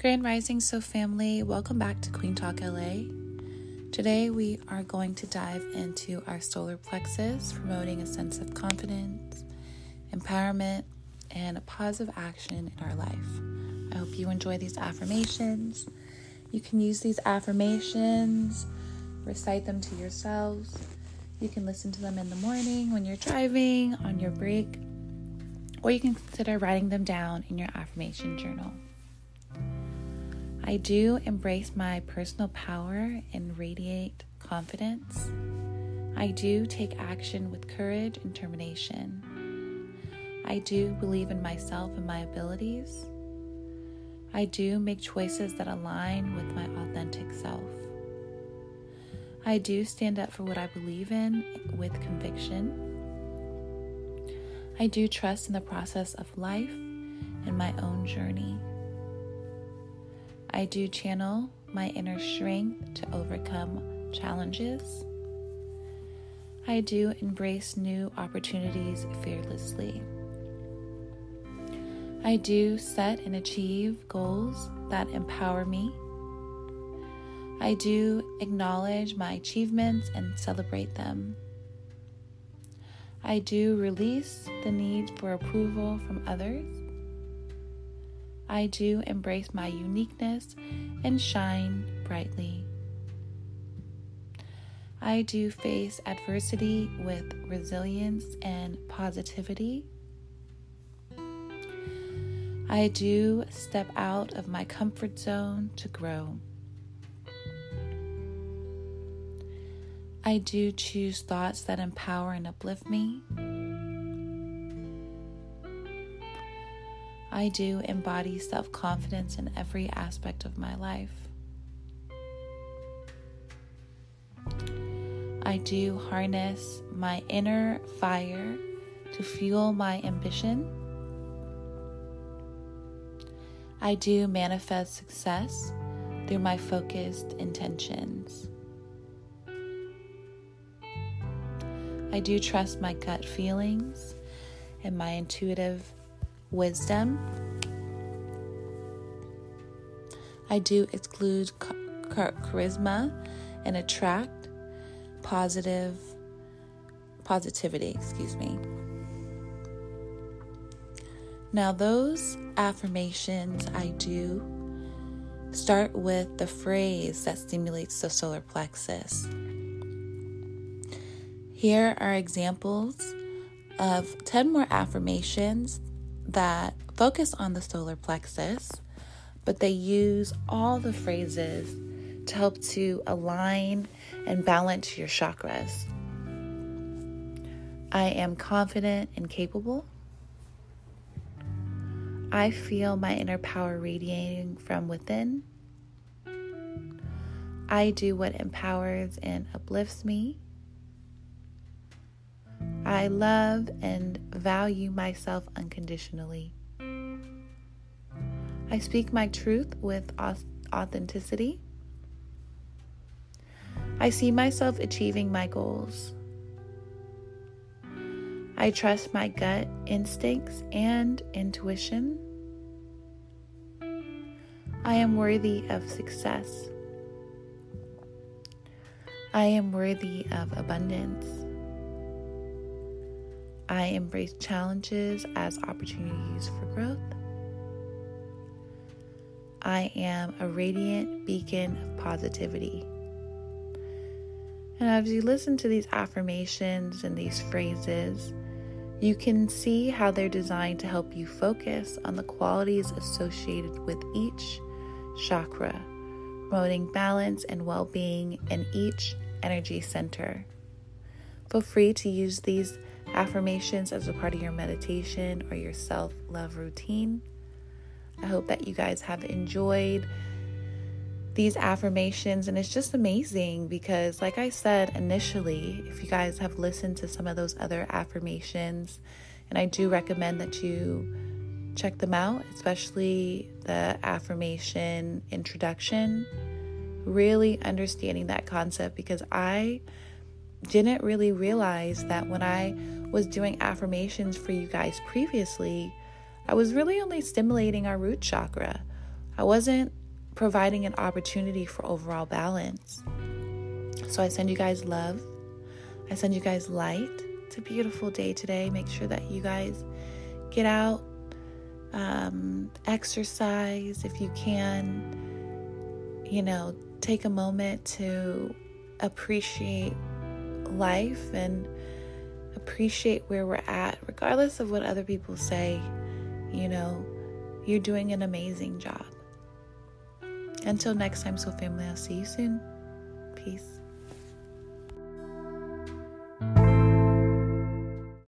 Grand Rising So family, welcome back to Queen Talk LA. Today we are going to dive into our solar plexus, promoting a sense of confidence, empowerment, and a positive action in our life. I hope you enjoy these affirmations. You can use these affirmations, recite them to yourselves. You can listen to them in the morning when you're driving, on your break, or you can consider writing them down in your affirmation journal. I do embrace my personal power and radiate confidence. I do take action with courage and determination. I do believe in myself and my abilities. I do make choices that align with my authentic self. I do stand up for what I believe in with conviction. I do trust in the process of life and my own journey. I do channel my inner strength to overcome challenges. I do embrace new opportunities fearlessly. I do set and achieve goals that empower me. I do acknowledge my achievements and celebrate them. I do release the need for approval from others. I do embrace my uniqueness and shine brightly. I do face adversity with resilience and positivity. I do step out of my comfort zone to grow. I do choose thoughts that empower and uplift me. I do embody self confidence in every aspect of my life. I do harness my inner fire to fuel my ambition. I do manifest success through my focused intentions. I do trust my gut feelings and my intuitive wisdom. I do exclude charisma and attract positive positivity, excuse me. Now those affirmations I do start with the phrase that stimulates the solar plexus. Here are examples of 10 more affirmations that focus on the solar plexus, but they use all the phrases to help to align and balance your chakras. I am confident and capable. I feel my inner power radiating from within. I do what empowers and uplifts me. I love and value myself unconditionally. I speak my truth with authenticity. I see myself achieving my goals. I trust my gut instincts and intuition. I am worthy of success. I am worthy of abundance. I embrace challenges as opportunities for growth. I am a radiant beacon of positivity. And as you listen to these affirmations and these phrases, you can see how they're designed to help you focus on the qualities associated with each chakra, promoting balance and well being in each energy center. Feel free to use these affirmations as a part of your meditation or your self love routine. I hope that you guys have enjoyed these affirmations, and it's just amazing because, like I said initially, if you guys have listened to some of those other affirmations, and I do recommend that you check them out, especially the affirmation introduction, really understanding that concept because I didn't really realize that when I was doing affirmations for you guys previously, I was really only stimulating our root chakra. I wasn't providing an opportunity for overall balance. So I send you guys love. I send you guys light. It's a beautiful day today. Make sure that you guys get out, um, exercise if you can. You know, take a moment to appreciate life and appreciate where we're at, regardless of what other people say. You know, you're doing an amazing job. Until next time, Soul Family, I'll see you soon. Peace.